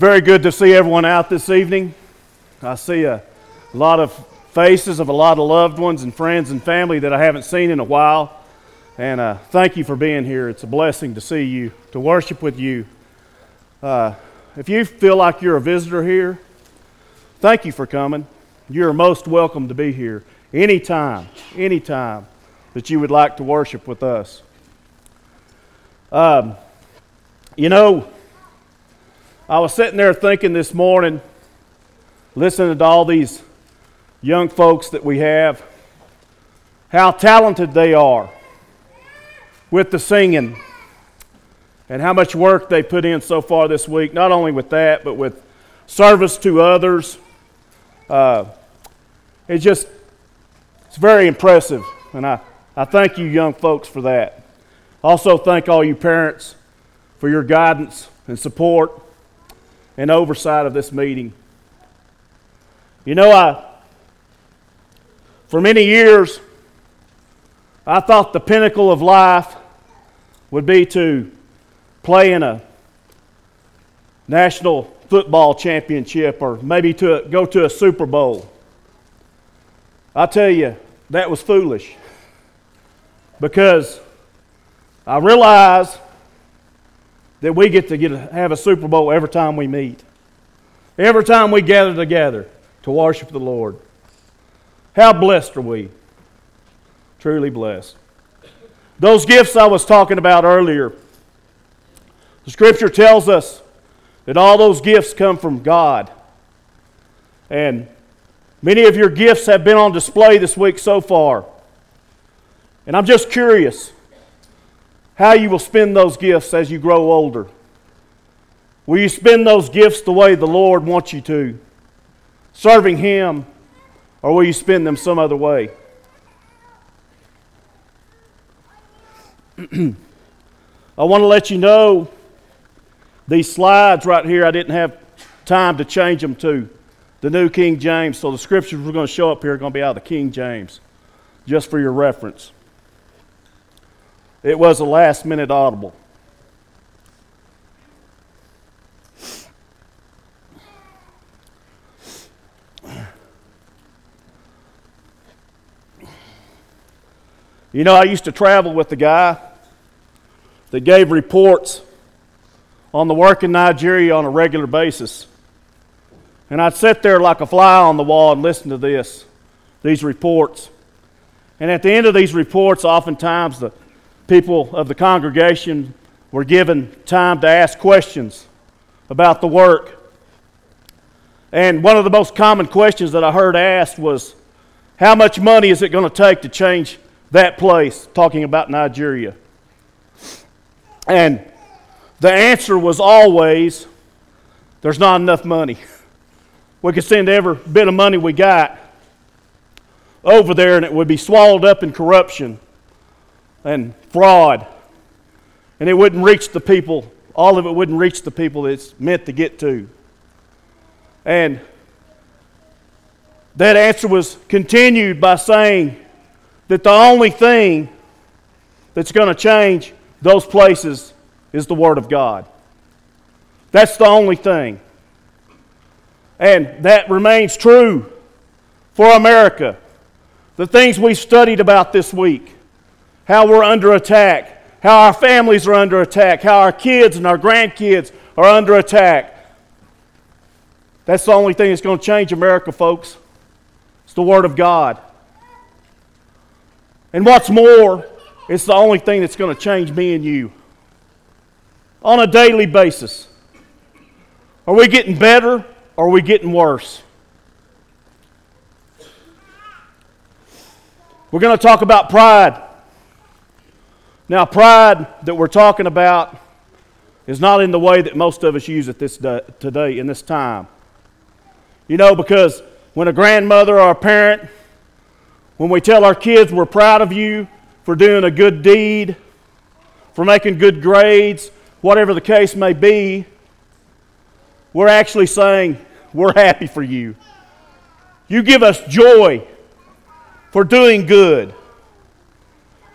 Very good to see everyone out this evening. I see a lot of faces of a lot of loved ones and friends and family that I haven't seen in a while. And uh, thank you for being here. It's a blessing to see you, to worship with you. Uh, if you feel like you're a visitor here, thank you for coming. You're most welcome to be here anytime, anytime that you would like to worship with us. Um, you know, I was sitting there thinking this morning, listening to all these young folks that we have, how talented they are with the singing and how much work they put in so far this week, not only with that, but with service to others. Uh, it's just, it's very impressive. And I, I thank you, young folks, for that. Also, thank all you parents for your guidance and support and oversight of this meeting. You know, I, for many years, I thought the pinnacle of life would be to play in a national football championship or maybe to go to a Super Bowl. I tell you, that was foolish because I realized that we get to get have a Super Bowl every time we meet. Every time we gather together to worship the Lord. How blessed are we? Truly blessed. Those gifts I was talking about earlier, the scripture tells us that all those gifts come from God. And many of your gifts have been on display this week so far. And I'm just curious how you will spend those gifts as you grow older. Will you spend those gifts the way the Lord wants you to, serving Him, or will you spend them some other way? I want to let you know these slides right here, I didn't have time to change them to the New King James, so the scriptures we're going to show up here are going to be out of the King James, just for your reference. It was a last minute audible. You know, I used to travel with the guy that gave reports on the work in Nigeria on a regular basis. And I'd sit there like a fly on the wall and listen to this, these reports. And at the end of these reports, oftentimes the people of the congregation were given time to ask questions about the work. And one of the most common questions that I heard asked was, How much money is it going to take to change that place? Talking about Nigeria. And the answer was always, There's not enough money. We could send every bit of money we got over there and it would be swallowed up in corruption and fraud. And it wouldn't reach the people, all of it wouldn't reach the people it's meant to get to. And that answer was continued by saying that the only thing that's going to change those places is the Word of God. That's the only thing. And that remains true for America. The things we studied about this week how we're under attack, how our families are under attack, how our kids and our grandkids are under attack. That's the only thing that's going to change America, folks. It's the Word of God. And what's more, it's the only thing that's going to change me and you on a daily basis. Are we getting better or are we getting worse? We're going to talk about pride. Now, pride that we're talking about is not in the way that most of us use it this day, today in this time. You know, because when a grandmother or a parent, when we tell our kids we're proud of you for doing a good deed, for making good grades, whatever the case may be, we're actually saying we're happy for you. You give us joy for doing good.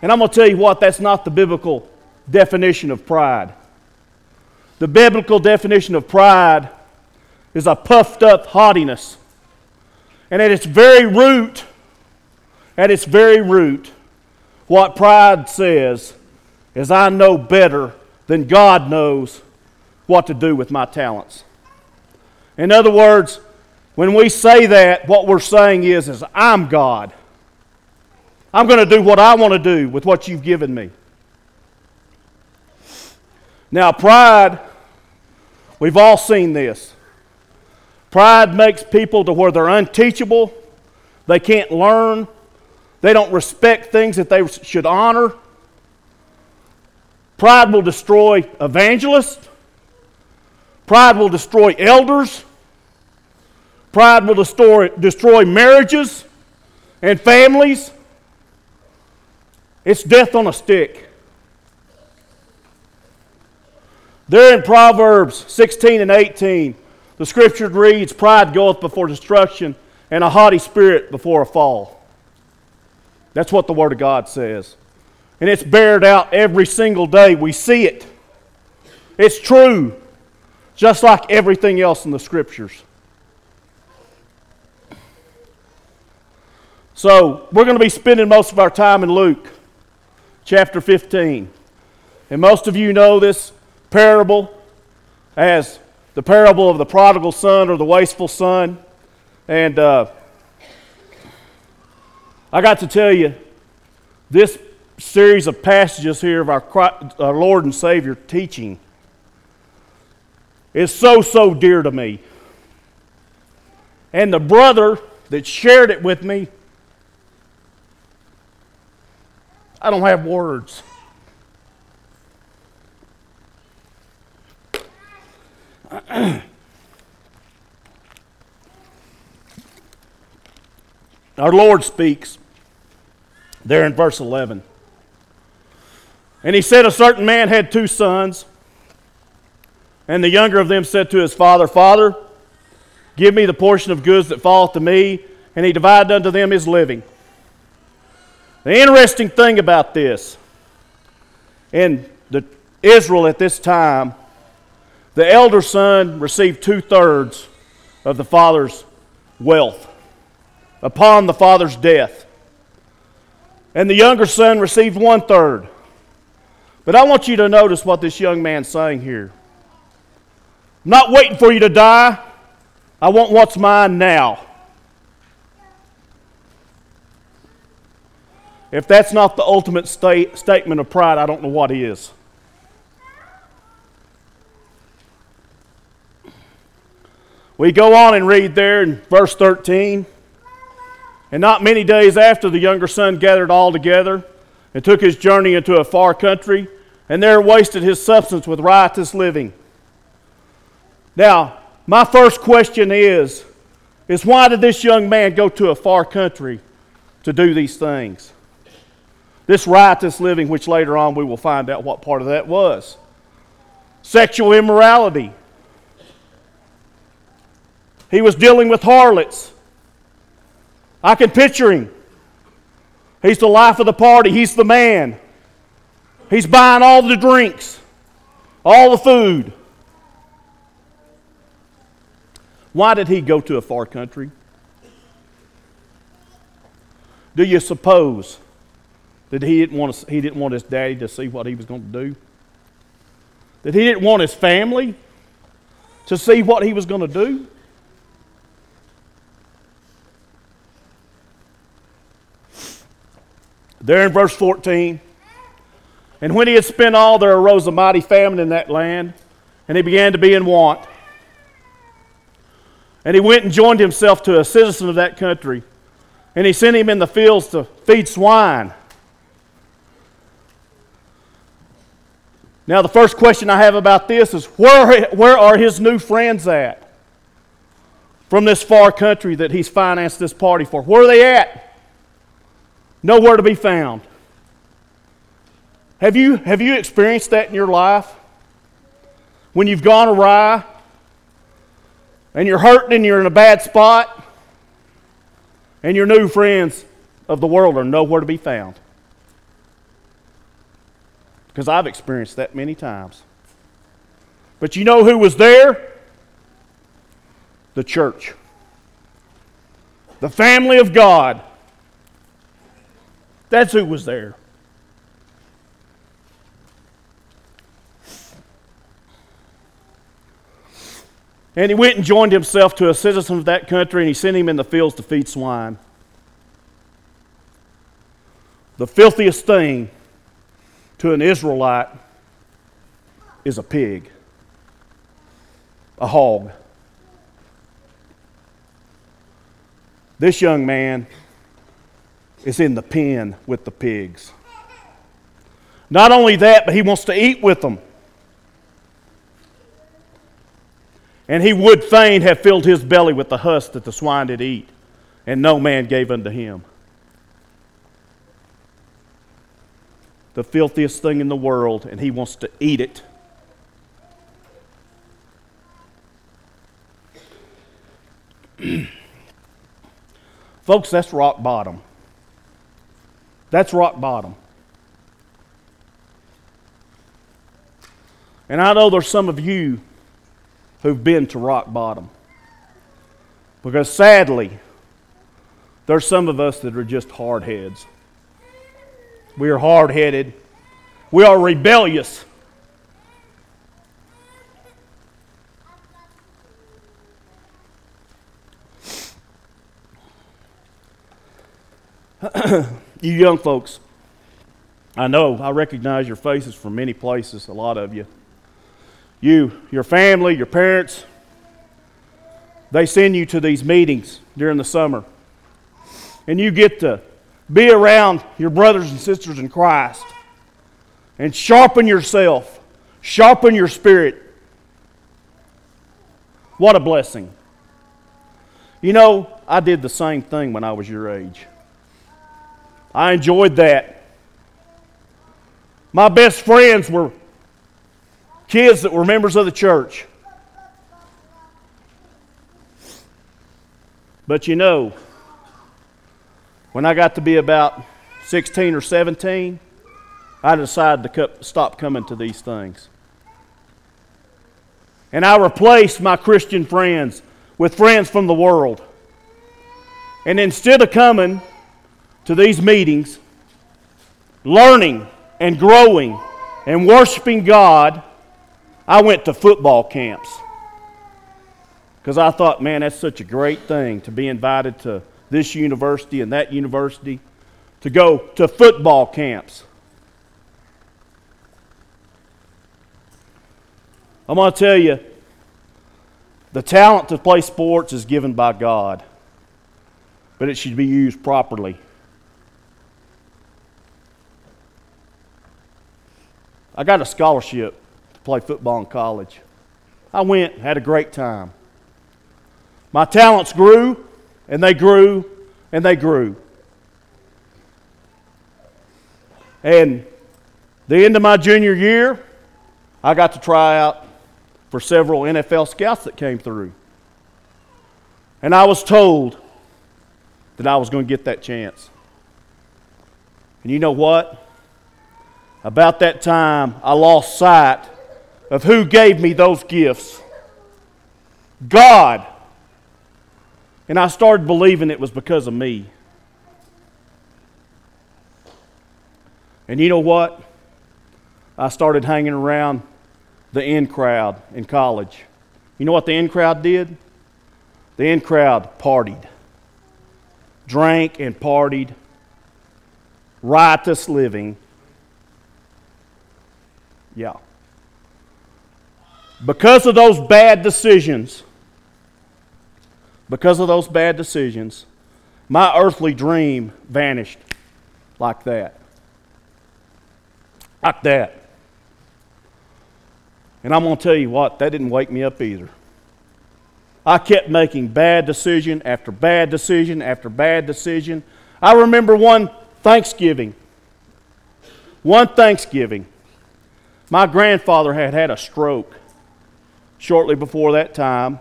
And I'm going to tell you what, that's not the biblical definition of pride. The biblical definition of pride is a puffed up haughtiness. And at its very root, at its very root, what pride says is I know better than God knows what to do with my talents. In other words, when we say that, what we're saying is, is I'm God. I'm going to do what I want to do with what you've given me. Now, pride, we've all seen this. Pride makes people to where they're unteachable, they can't learn, they don't respect things that they should honor. Pride will destroy evangelists. Pride will destroy elders. Pride will destroy, destroy marriages and families. It's death on a stick. There in Proverbs 16 and 18, the scripture reads, Pride goeth before destruction, and a haughty spirit before a fall. That's what the Word of God says. And it's bared out every single day. We see it. It's true, just like everything else in the scriptures. So, we're going to be spending most of our time in Luke chapter 15. And most of you know this parable as the parable of the prodigal son or the wasteful son. And uh, I got to tell you, this series of passages here of our, our Lord and Savior teaching is so, so dear to me. And the brother that shared it with me, I don't have words. Our Lord speaks there in verse 11. And he said, A certain man had two sons. And the younger of them said to his father, Father, give me the portion of goods that falleth to me. And he divided unto them his living. The interesting thing about this, in the Israel at this time, the elder son received two thirds of the father's wealth upon the father's death. And the younger son received one third. But I want you to notice what this young man's saying here. I'm not waiting for you to die. I want what's mine now. If that's not the ultimate state, statement of pride, I don't know what is. We go on and read there in verse 13. And not many days after, the younger son gathered all together and took his journey into a far country, and there wasted his substance with riotous living. Now, my first question is, is why did this young man go to a far country to do these things? This riotous living, which later on we will find out what part of that was. Sexual immorality, he was dealing with harlots. I can picture him. He's the life of the party, he's the man. He's buying all the drinks, all the food. Why did he go to a far country? Do you suppose that he didn't want, to, he didn't want his daddy to see what he was going to do? That he didn't want his family to see what he was going to do? There in verse 14, and when he had spent all, there arose a mighty famine in that land, and he began to be in want. And he went and joined himself to a citizen of that country, and he sent him in the fields to feed swine. Now, the first question I have about this is where, where are his new friends at? From this far country that he's financed this party for. Where are they at? nowhere to be found. Have you, have you experienced that in your life? When you've gone awry and you're hurting and you're in a bad spot and your new friends of the world are nowhere to be found. Because I've experienced that many times. But you know who was there? the church, the family of God. That's who was there. And he went and joined himself to a citizen of that country, and he sent him in the fields to feed swine. The filthiest thing to an Israelite is a pig, a hog. This young man is in the pen with the pigs. Not only that, but he wants to eat with them. And he would fain have filled his belly with the husk that the swine did eat, and no man gave unto him. The filthiest thing in the world, and he wants to eat it. Folks, that's rock bottom. That's rock bottom. And I know there's some of you who've been to rock bottom. Because sadly, there's some of us that are just hard heads. We are hard headed. We are rebellious. you young folks, I know, I recognize your faces from many places, a lot of you you, your family, your parents, they send you to these meetings during the summer. And you get to be around your brothers and sisters in Christ and sharpen yourself, sharpen your spirit. What a blessing. You know, I did the same thing when I was your age. I enjoyed that. My best friends were kids that were members of the church. But you know, when I got to be about 16 or 17, I decided to stop coming to these things. And I replaced my Christian friends with friends from the world. And instead of coming to these meetings, learning and growing and worshiping God, I went to football camps because I thought, man, that's such a great thing to be invited to this university and that university, to go to football camps. I'm going to tell you, the talent to play sports is given by God, but it should be used properly. I got a scholarship to play football in college. I went, had a great time. My talents grew, and they grew, and they grew. And the end of my junior year, I got to try out for several NFL scouts that came through. And I was told that I was going to get that chance. And you know what? About that time, I lost sight of who gave me those gifts God. And I started believing it was because of me. And you know what? I started hanging around the in crowd in college. You know what the in crowd did? The in crowd partied, drank and partied, riotous living. Yeah. Because of those bad decisions, because of those bad decisions, my earthly dream vanished like that. Like that. And I'm going to tell you what, that didn't wake me up either. I kept making bad decision after bad decision after bad decision. I remember one Thanksgiving. One Thanksgiving. My grandfather had had a stroke shortly before that time.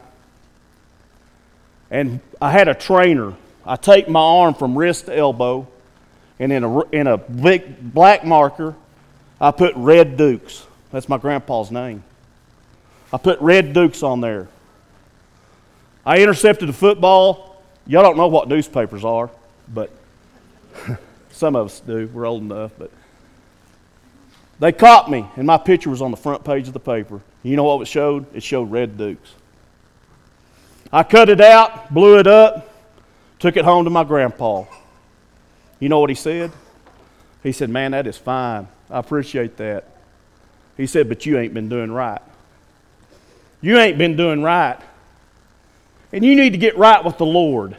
And I had a trainer. I taped my arm from wrist to elbow, and in a, in a big black marker, I put Red Dukes. That's my grandpa's name. I put Red Dukes on there. I intercepted a football. Y'all don't know what newspapers are, but some of us do. We're old enough, but they caught me, and my picture was on the front page of the paper. You know what it showed? It showed Red Dukes. I cut it out, blew it up, took it home to my grandpa. You know what he said? He said, Man, that is fine. I appreciate that. He said, But you ain't been doing right. You ain't been doing right. And you need to get right with the Lord.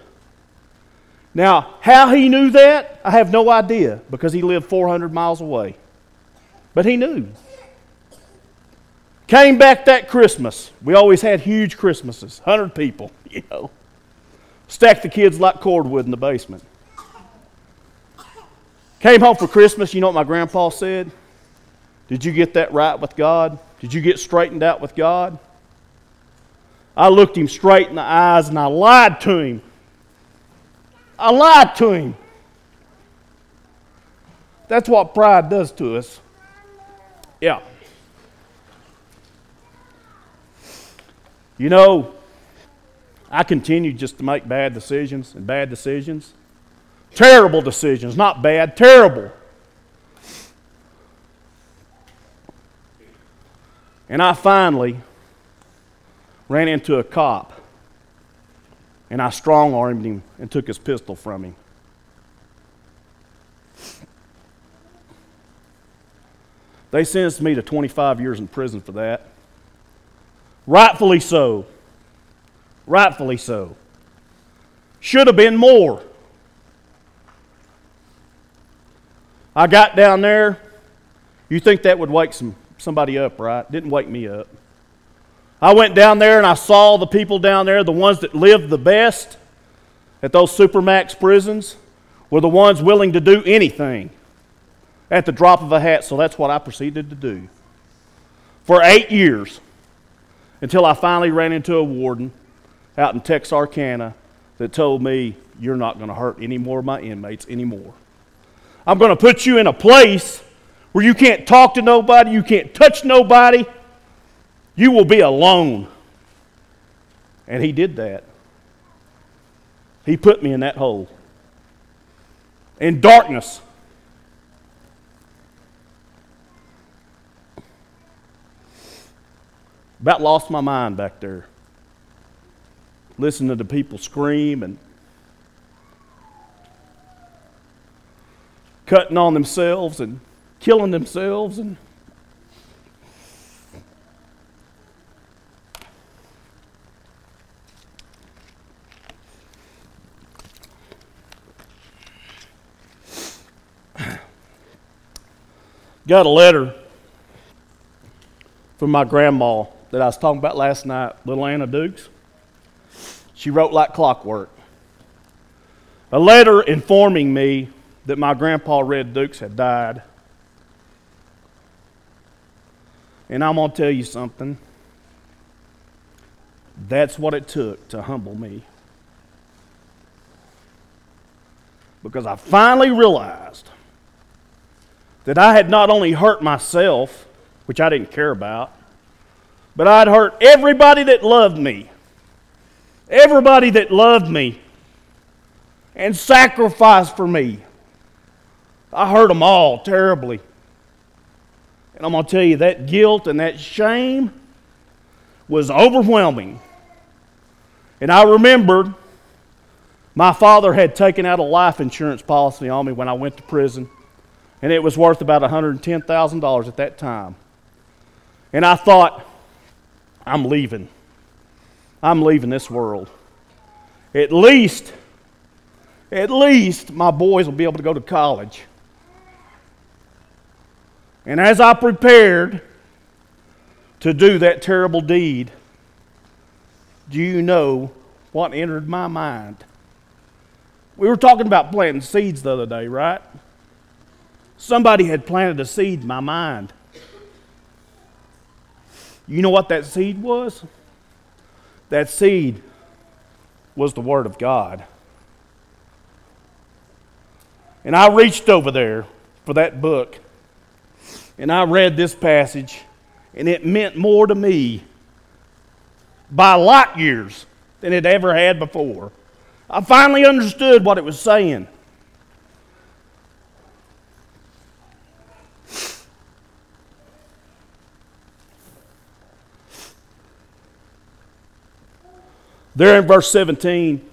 Now, how he knew that, I have no idea because he lived 400 miles away. But he knew. Came back that Christmas. We always had huge Christmases, 100 people, you know. Stacked the kids like cordwood in the basement. Came home for Christmas. You know what my grandpa said? Did you get that right with God? Did you get straightened out with God? I looked him straight in the eyes and I lied to him. I lied to him. That's what pride does to us. Yeah. You know, I continued just to make bad decisions and bad decisions. Terrible decisions, not bad, terrible. And I finally ran into a cop and I strong armed him and took his pistol from him. They sentenced me to 25 years in prison for that. Rightfully so. Rightfully so. Should have been more. I got down there. You think that would wake some, somebody up, right? Didn't wake me up. I went down there and I saw the people down there, the ones that lived the best at those supermax prisons, were the ones willing to do anything at the drop of a hat. So that's what I proceeded to do for eight years until I finally ran into a warden out in Texarkana that told me, You're not going to hurt any more of my inmates anymore. I'm going to put you in a place where you can't talk to nobody, you can't touch nobody, you will be alone. And he did that. He put me in that hole. In darkness. About lost my mind back there. Listening to the people scream and cutting on themselves and killing themselves and got a letter from my grandma that I was talking about last night, little Anna Dukes. She wrote like clockwork. A letter informing me that my grandpa Red Dukes had died. And I'm going to tell you something. That's what it took to humble me. Because I finally realized that I had not only hurt myself, which I didn't care about, but I'd hurt everybody that loved me. Everybody that loved me and sacrificed for me. I hurt them all terribly. And I'm going to tell you, that guilt and that shame was overwhelming. And I remembered my father had taken out a life insurance policy on me when I went to prison and it was worth about $110,000 at that time. And I thought, I'm leaving. I'm leaving this world. At least, at least my boys will be able to go to college. And as I prepared to do that terrible deed, do you know what entered my mind? We were talking about planting seeds the other day, right? Somebody had planted a seed in my mind. You know what that seed was? That seed was the Word of God. And I reached over there for that book and I read this passage, and it meant more to me by light years than it ever had before. I finally understood what it was saying. There in verse 17,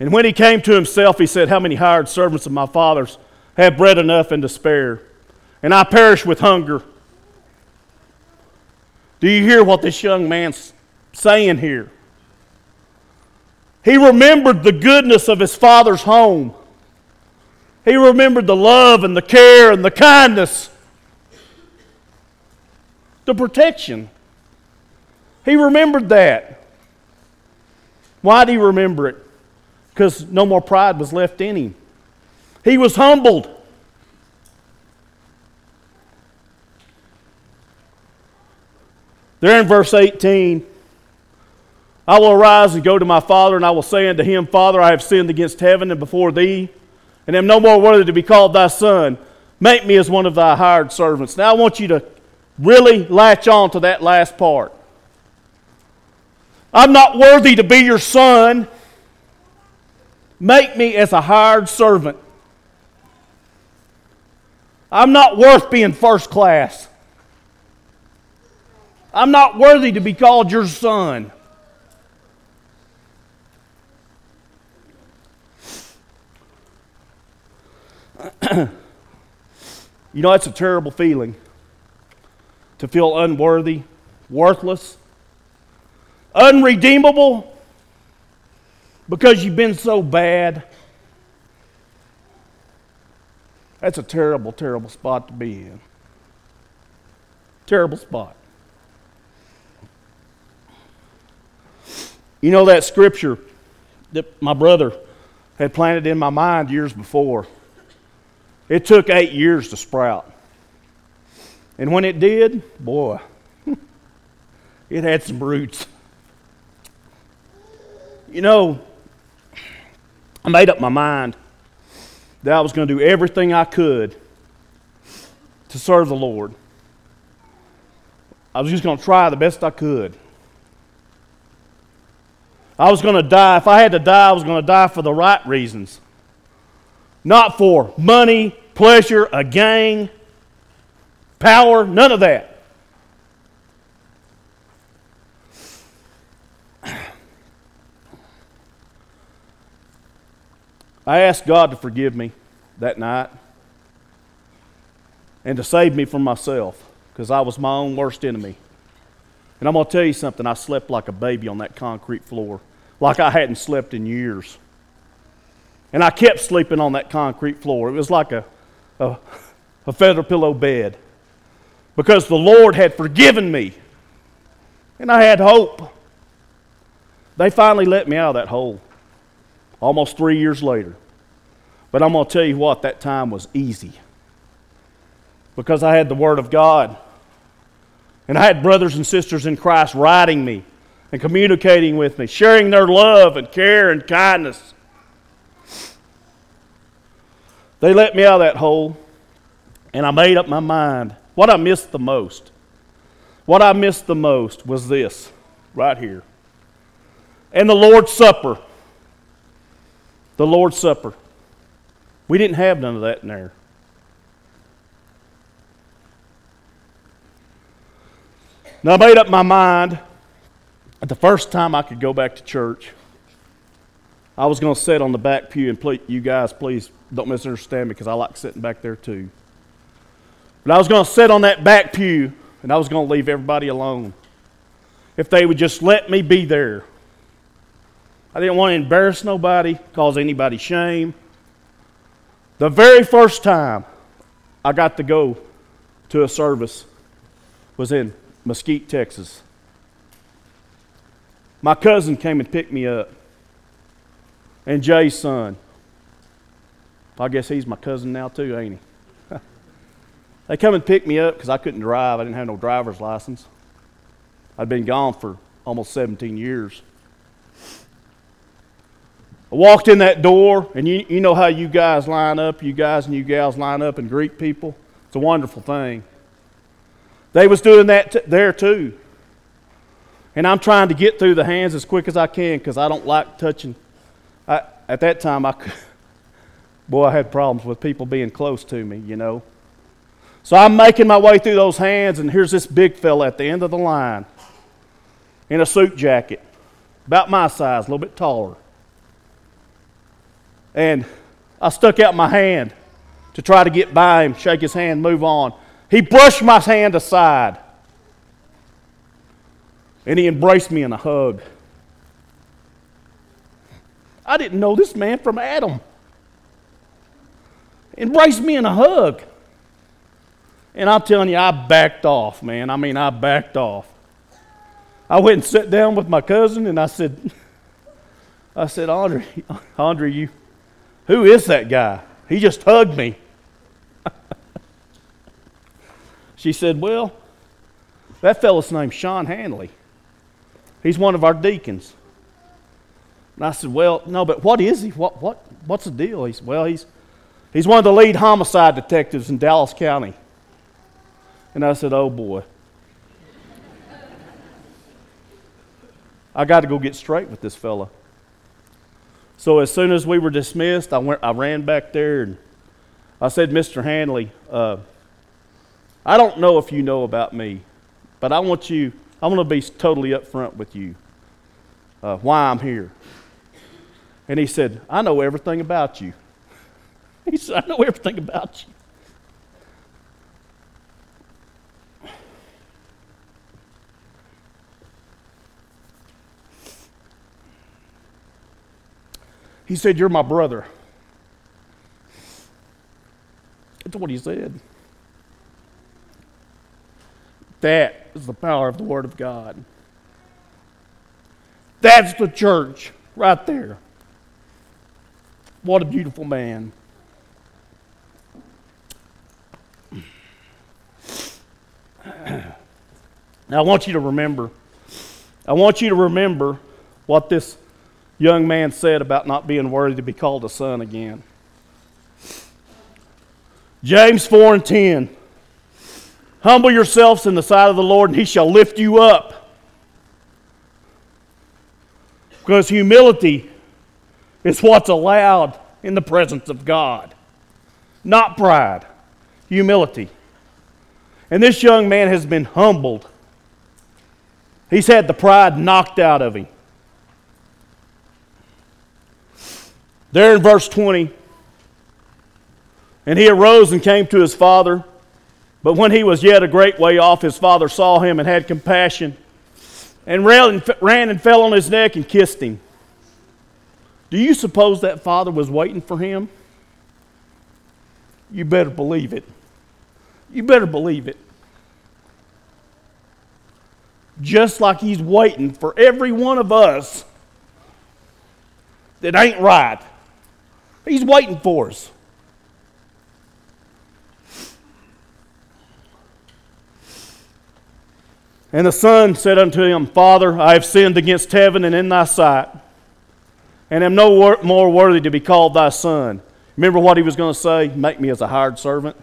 and when he came to himself, he said, How many hired servants of my father's have bread enough and to spare? And I perish with hunger. Do you hear what this young man's saying here? He remembered the goodness of his father's home. He remembered the love and the care and the kindness, the protection. He remembered that. Why did he remember it? Because no more pride was left in him. He was humbled. There in verse 18, I will arise and go to my father, and I will say unto him, Father, I have sinned against heaven and before thee, and am no more worthy to be called thy son. Make me as one of thy hired servants. Now I want you to really latch on to that last part. I'm not worthy to be your son. Make me as a hired servant. I'm not worth being first class. I'm not worthy to be called your son. you know, that's a terrible feeling to feel unworthy, worthless, unredeemable because you've been so bad. That's a terrible, terrible spot to be in. Terrible spot. You know that scripture that my brother had planted in my mind years before? It took eight years to sprout. And when it did, boy, it had some roots. You know, I made up my mind that I was going to do everything I could to serve the Lord. I was just going to try the best I could. I was going to die. If I had to die, I was going to die for the right reasons. Not for money, pleasure, a gang, power, none of that. I asked God to forgive me that night and to save me from myself because I was my own worst enemy. And I'm going to tell you something. I slept like a baby on that concrete floor, like I hadn't slept in years. And I kept sleeping on that concrete floor. It was like a, a, a feather pillow bed because the Lord had forgiven me. And I had hope. They finally let me out of that hole almost three years later. But I'm going to tell you what, that time was easy because I had the Word of God and I had brothers and sisters in Christ writing me and communicating with me, sharing their love and care and kindness. They let me out of that hole, and I made up my mind. What I missed the most, what I missed the most was this right here. And the Lord's Supper. The Lord's Supper. We didn't have none of that in there. Now, I made up my mind the first time I could go back to church, I was going to sit on the back pew, and please, you guys, please don't misunderstand me because I like sitting back there too. But I was going to sit on that back pew, and I was going to leave everybody alone. If they would just let me be there. I didn't want to embarrass nobody, cause anybody shame. The very first time I got to go to a service was in Mesquite, Texas. My cousin came and picked me up, and Jay's son. I guess he's my cousin now, too, ain't he? they come and picked me up because I couldn't drive. I didn't have no driver's license. I'd been gone for almost 17 years. I walked in that door, and you, you know how you guys line up, you guys and you gals line up and greet people. It's a wonderful thing. They was doing that t- there too. And I'm trying to get through the hands as quick as I can because I don't like touching. I, at that time, I boy, I had problems with people being close to me, you know. So I'm making my way through those hands, and here's this big fella at the end of the line in a suit jacket, about my size, a little bit taller. And I stuck out my hand to try to get by him, shake his hand, move on. He brushed my hand aside. And he embraced me in a hug. I didn't know this man from Adam. Embraced me in a hug. And I'm telling you, I backed off, man. I mean, I backed off. I went and sat down with my cousin and I said, I said, Andre, Andre, you, who is that guy? He just hugged me. she said, Well, that fellow's name's Sean Hanley. He's one of our deacons. And I said, Well, no, but what is he? What, what, what's the deal? He said, Well, he's, he's one of the lead homicide detectives in Dallas County. And I said, Oh boy. I got to go get straight with this fella. So as soon as we were dismissed, I, went, I ran back there and I said, Mr. Hanley, uh, I don't know if you know about me, but I want you, I want to be totally upfront with you uh, why I'm here. And he said, I know everything about you. He said, I know everything about you. He said, You're my brother. That's what he said. That is the power of the Word of God. That's the church right there. What a beautiful man. Now, I want you to remember, I want you to remember what this young man said about not being worthy to be called a son again. James 4 and 10. Humble yourselves in the sight of the Lord, and he shall lift you up. Because humility is what's allowed in the presence of God, not pride, humility. And this young man has been humbled. He's had the pride knocked out of him. There in verse 20, and he arose and came to his father. But when he was yet a great way off, his father saw him and had compassion, and ran and fell on his neck and kissed him. Do you suppose that father was waiting for him? You better believe it. You better believe it. Just like he's waiting for every one of us that ain't right He's waiting for us. And the son said unto him, Father, I have sinned against heaven and in thy sight, and am no wor- more worthy to be called thy son. Remember what he was going to say? Make me as a hired servant.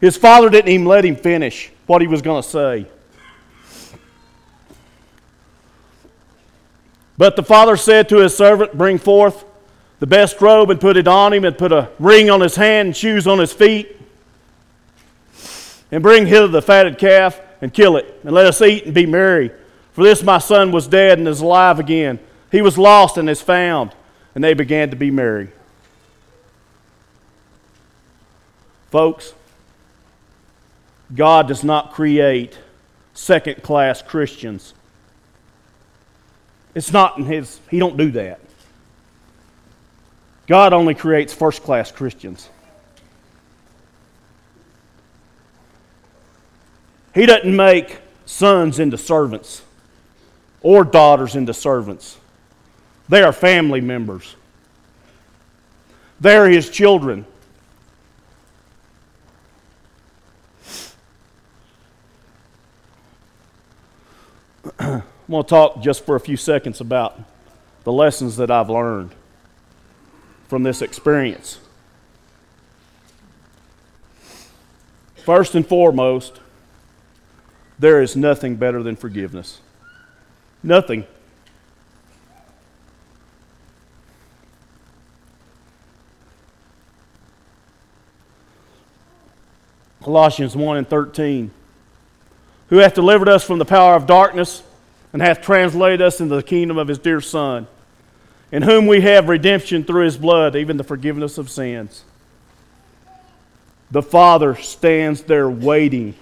His father didn't even let him finish what he was going to say. But the father said to his servant, Bring forth the best robe and put it on him, and put a ring on his hand and shoes on his feet. And bring hither the fatted calf and kill it, and let us eat and be merry. For this my son was dead and is alive again. He was lost and is found. And they began to be merry. Folks, God does not create second class Christians. It's not in his, he don't do that. God only creates first class Christians. He doesn't make sons into servants or daughters into servants. They are family members, they are His children. I want to talk just for a few seconds about the lessons that I've learned from this experience. First and foremost, there is nothing better than forgiveness. Nothing. Colossians 1 and 13. Who hath delivered us from the power of darkness and hath translated us into the kingdom of his dear Son, in whom we have redemption through his blood, even the forgiveness of sins. The Father stands there waiting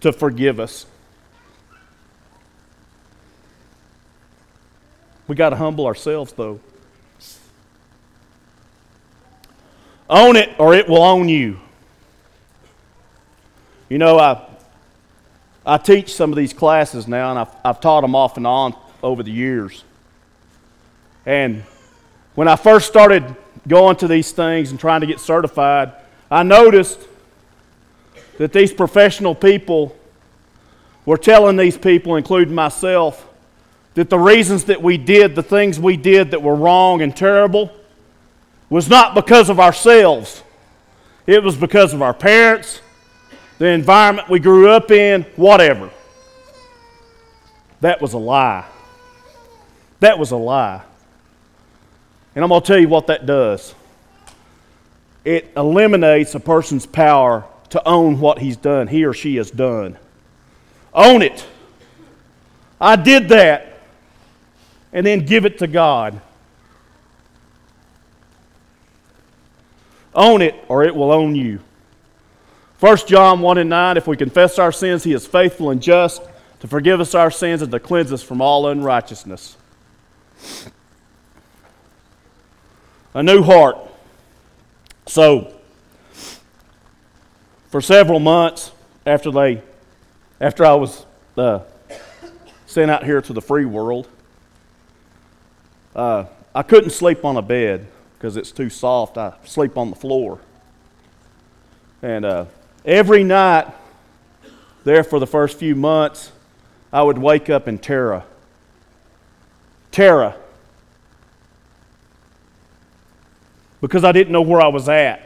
to forgive us. We got to humble ourselves, though. Own it, or it will own you. You know, I, I teach some of these classes now, and I've, I've taught them off and on over the years. And when I first started going to these things and trying to get certified, I noticed that these professional people were telling these people, including myself, that the reasons that we did the things we did that were wrong and terrible was not because of ourselves. It was because of our parents, the environment we grew up in, whatever. That was a lie. That was a lie. And I'm going to tell you what that does it eliminates a person's power to own what he's done, he or she has done. Own it. I did that. And then give it to God. Own it, or it will own you. 1 John 1 and 9 If we confess our sins, he is faithful and just to forgive us our sins and to cleanse us from all unrighteousness. A new heart. So, for several months after they, after I was uh, sent out here to the free world, uh, I couldn't sleep on a bed because it's too soft. I sleep on the floor. And uh, every night, there for the first few months, I would wake up in terror. Terror. Because I didn't know where I was at.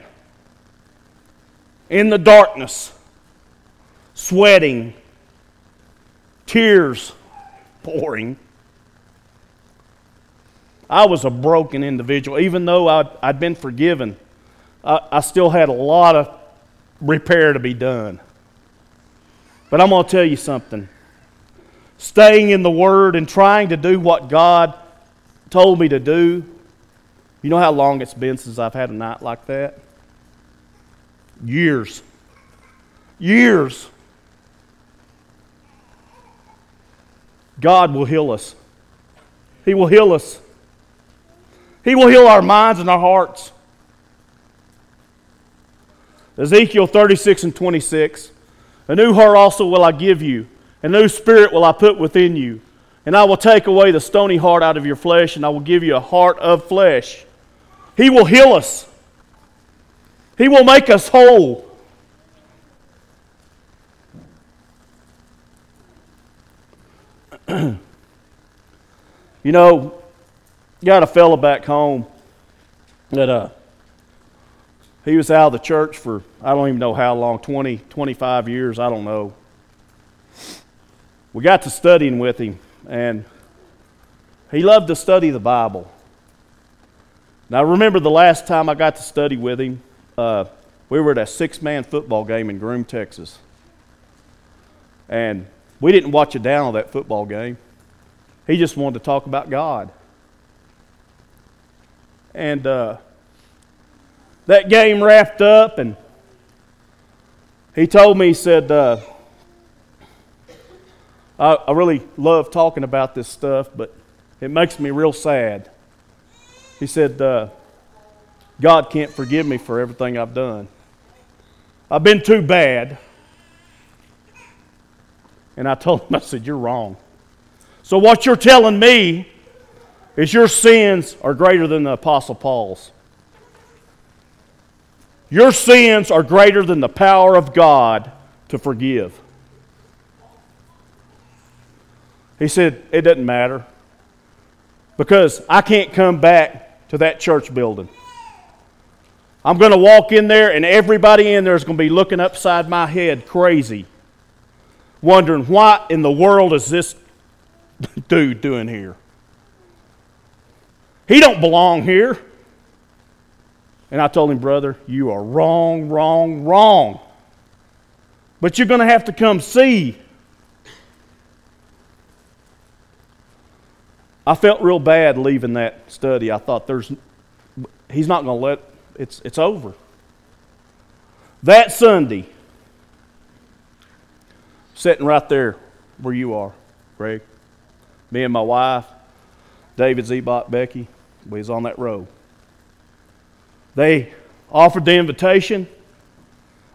In the darkness, sweating, tears pouring. I was a broken individual. Even though I'd, I'd been forgiven, I, I still had a lot of repair to be done. But I'm going to tell you something. Staying in the Word and trying to do what God told me to do you know how long it's been since I've had a night like that? Years. Years. God will heal us. He will heal us. He will heal our minds and our hearts. Ezekiel 36 and 26. A new heart also will I give you, a new spirit will I put within you. And I will take away the stony heart out of your flesh, and I will give you a heart of flesh. He will heal us, He will make us whole. you know, got a fella back home that uh, he was out of the church for I don't even know how long 20, 25 years, I don't know. We got to studying with him, and he loved to study the Bible. Now, I remember the last time I got to study with him, uh, we were at a six man football game in Groom, Texas. And we didn't watch a down of that football game. He just wanted to talk about God. And uh, that game wrapped up, and he told me, he said, uh, I, I really love talking about this stuff, but it makes me real sad. He said, uh, God can't forgive me for everything I've done. I've been too bad. And I told him, I said, You're wrong. So, what you're telling me is your sins are greater than the Apostle Paul's. Your sins are greater than the power of God to forgive. He said, It doesn't matter because I can't come back to that church building. I'm going to walk in there, and everybody in there is going to be looking upside my head crazy, wondering why in the world is this dude doing here? He don't belong here. And I told him, brother, you are wrong, wrong, wrong. But you're going to have to come see. I felt real bad leaving that study. I thought there's he's not going to let it's it's over. That Sunday, sitting right there where you are, Greg, me and my wife, David Zebot, Becky, we was on that road. They offered the invitation.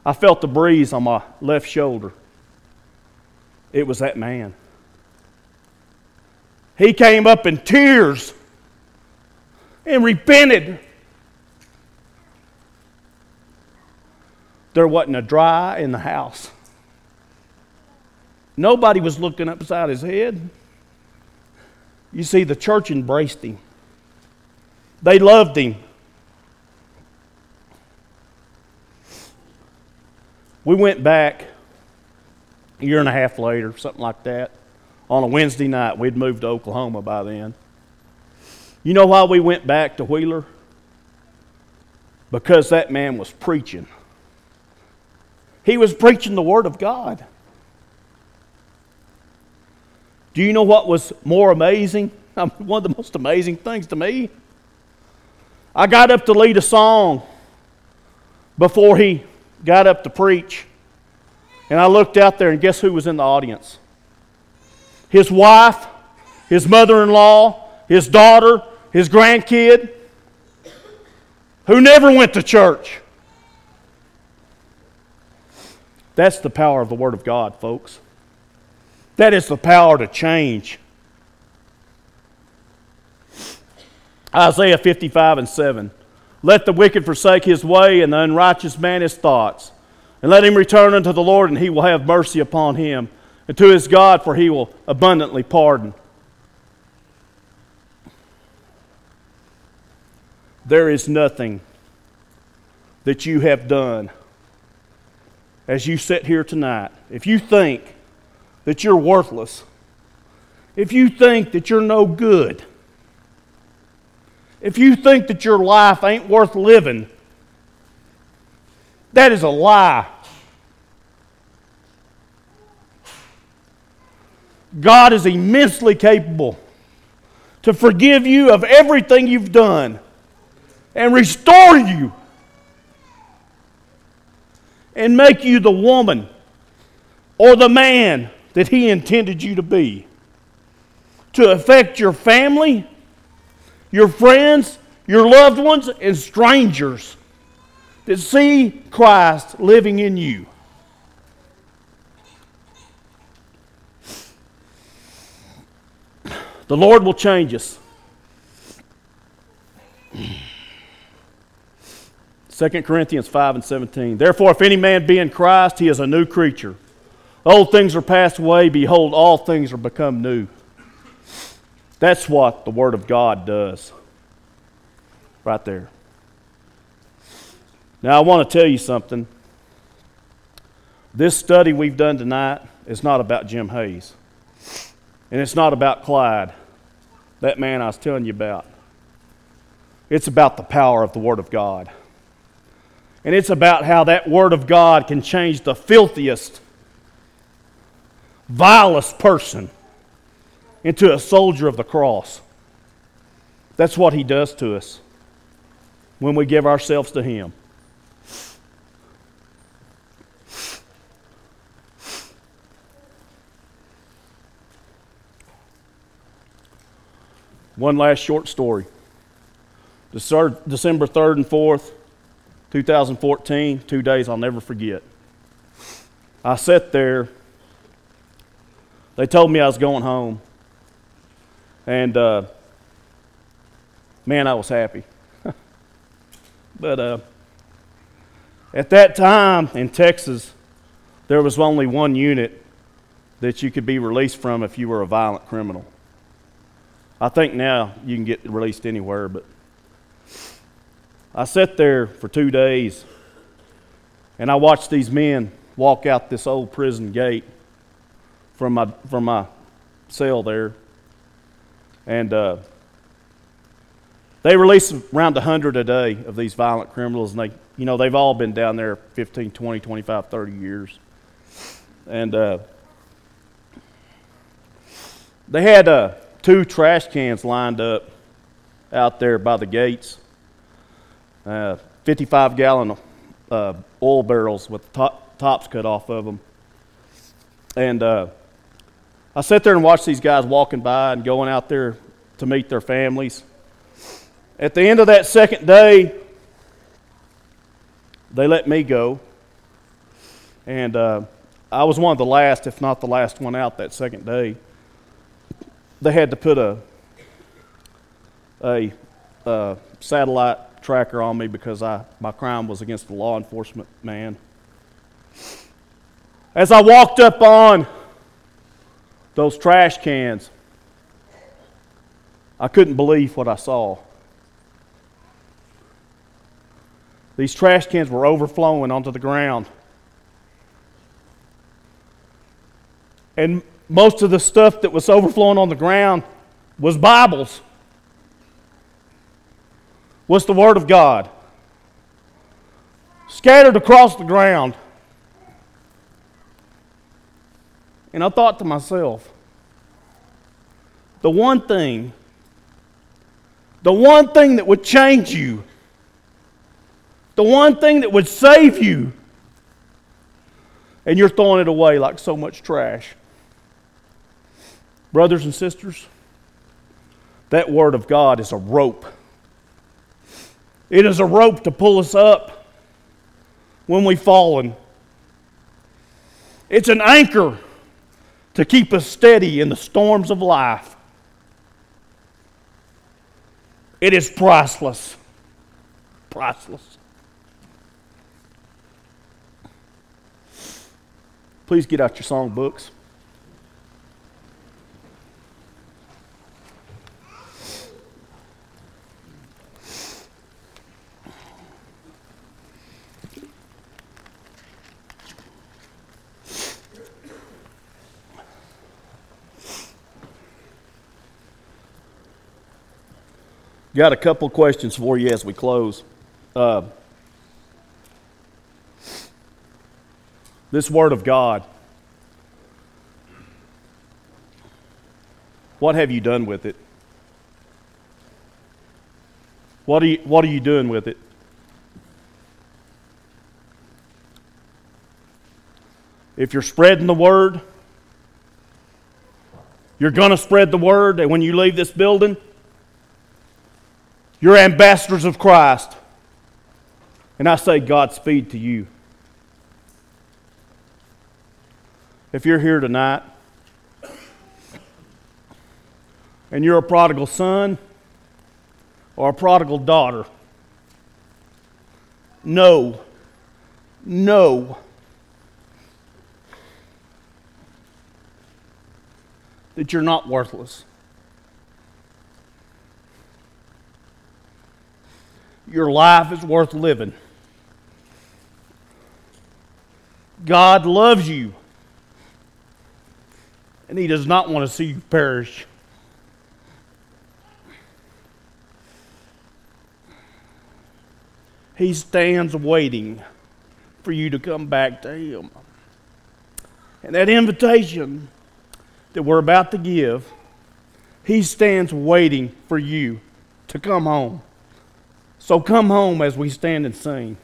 I felt the breeze on my left shoulder. It was that man. He came up in tears and repented. There wasn't a dry in the house. Nobody was looking upside his head. You see, the church embraced him. They loved him. We went back a year and a half later, something like that, on a Wednesday night. We'd moved to Oklahoma by then. You know why we went back to Wheeler? Because that man was preaching. He was preaching the Word of God. Do you know what was more amazing? One of the most amazing things to me? I got up to lead a song before he got up to preach. And I looked out there, and guess who was in the audience? His wife, his mother in law, his daughter, his grandkid, who never went to church. That's the power of the Word of God, folks. That is the power to change. Isaiah 55 and 7. Let the wicked forsake his way, and the unrighteous man his thoughts. And let him return unto the Lord, and he will have mercy upon him, and to his God, for he will abundantly pardon. There is nothing that you have done as you sit here tonight. If you think that you're worthless, if you think that you're no good, if you think that your life ain't worth living, that is a lie. God is immensely capable to forgive you of everything you've done and restore you and make you the woman or the man that He intended you to be. To affect your family, your friends, your loved ones, and strangers that see Christ living in you. The Lord will change us. 2 Corinthians 5 and 17. Therefore, if any man be in Christ, he is a new creature. Old things are passed away. Behold, all things are become new. That's what the Word of God does. Right there. Now, I want to tell you something. This study we've done tonight is not about Jim Hays. And it's not about Clyde, that man I was telling you about. It's about the power of the Word of God. And it's about how that Word of God can change the filthiest, vilest person into a soldier of the cross. That's what He does to us when we give ourselves to Him. One last short story. December 3rd and 4th, 2014, two days I'll never forget. I sat there. They told me I was going home. And uh, man, I was happy. but uh, at that time in Texas, there was only one unit that you could be released from if you were a violent criminal. I think now you can get released anywhere, but I sat there for two days and I watched these men walk out this old prison gate from my, from my cell there. And uh, they release around 100 a day of these violent criminals, and they, you know, they've all been down there 15, 20, 25, 30 years. And uh, they had uh, two trash cans lined up out there by the gates, uh, 55 gallon uh, oil barrels with top, tops cut off of them. And uh, I sat there and watched these guys walking by and going out there to meet their families. At the end of that second day, they let me go. And uh, I was one of the last, if not the last one out that second day. They had to put a, a, satellite tracker on me because I, my crime was against the law enforcement man. As I walked up on those trash cans, I couldn't believe what I saw. These trash cans were overflowing onto the ground. And most of the stuff that was overflowing on the ground was Bibles, was the Word of God, scattered across the ground. And I thought to myself, the one thing, the one thing that would change you, the one thing that would save you, and you're throwing it away like so much trash. Brothers and sisters, that Word of God is a rope. It is a rope to pull us up when we've fallen. It's an anchor to keep us steady in the storms of life. It is priceless. Priceless. Please get out your songbooks. Got a couple questions for you as we close. Uh, this Word of God, what have you done with it? What are you, what are you doing with it? If you're spreading the Word, you're going to spread the Word, and when you leave this building, you're ambassadors of Christ. And I say Godspeed to you. If you're here tonight and you're a prodigal son or a prodigal daughter, know, know that you're not worthless. Your life is worth living. God loves you, and He does not want to see you perish. He stands waiting for you to come back to Him. And that invitation that we're about to give, He stands waiting for you to come home. So come home as we stand and sing.